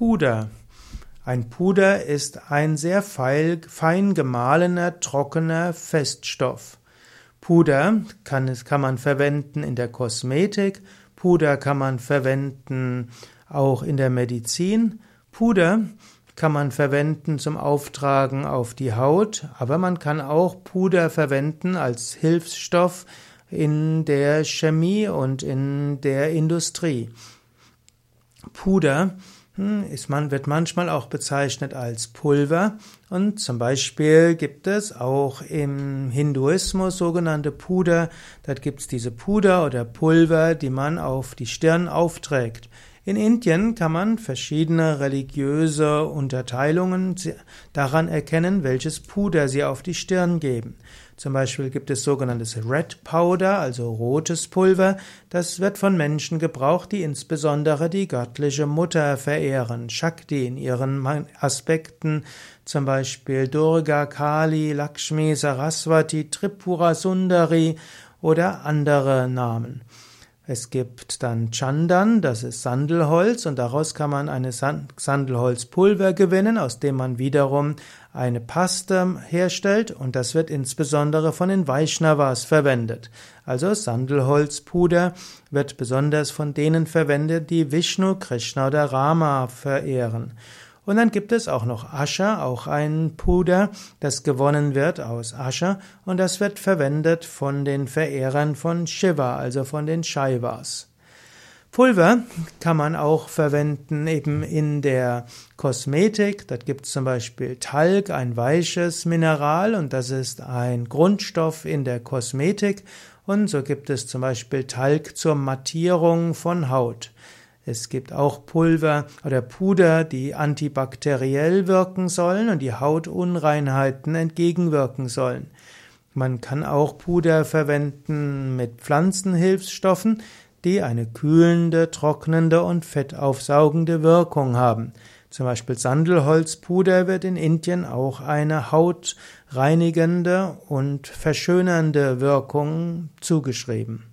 Puder. Ein Puder ist ein sehr fein gemahlener, trockener Feststoff. Puder kann, kann man verwenden in der Kosmetik, Puder kann man verwenden auch in der Medizin, Puder kann man verwenden zum Auftragen auf die Haut, aber man kann auch Puder verwenden als Hilfsstoff in der Chemie und in der Industrie. Puder ist man, wird manchmal auch bezeichnet als Pulver und zum Beispiel gibt es auch im Hinduismus sogenannte Puder. Dort gibt es diese Puder oder Pulver, die man auf die Stirn aufträgt. In Indien kann man verschiedene religiöse Unterteilungen daran erkennen, welches Puder sie auf die Stirn geben. Zum Beispiel gibt es sogenanntes Red Powder, also rotes Pulver. Das wird von Menschen gebraucht, die insbesondere die göttliche Mutter verehren, Shakti in ihren Aspekten, zum Beispiel Durga, Kali, Lakshmi, Saraswati, Tripura Sundari oder andere Namen. Es gibt dann Chandan, das ist Sandelholz und daraus kann man eine Sandelholzpulver gewinnen, aus dem man wiederum eine Paste herstellt und das wird insbesondere von den Vaishnavas verwendet. Also Sandelholzpuder wird besonders von denen verwendet, die Vishnu, Krishna oder Rama verehren. Und dann gibt es auch noch Asche, auch ein Puder, das gewonnen wird aus Asche und das wird verwendet von den Verehrern von Shiva, also von den Shaivas. Pulver kann man auch verwenden eben in der Kosmetik. Dort gibt es zum Beispiel Talg, ein weiches Mineral und das ist ein Grundstoff in der Kosmetik. Und so gibt es zum Beispiel Talg zur Mattierung von Haut. Es gibt auch Pulver oder Puder, die antibakteriell wirken sollen und die Hautunreinheiten entgegenwirken sollen. Man kann auch Puder verwenden mit Pflanzenhilfsstoffen, die eine kühlende, trocknende und fettaufsaugende Wirkung haben. Zum Beispiel Sandelholzpuder wird in Indien auch eine hautreinigende und verschönernde Wirkung zugeschrieben.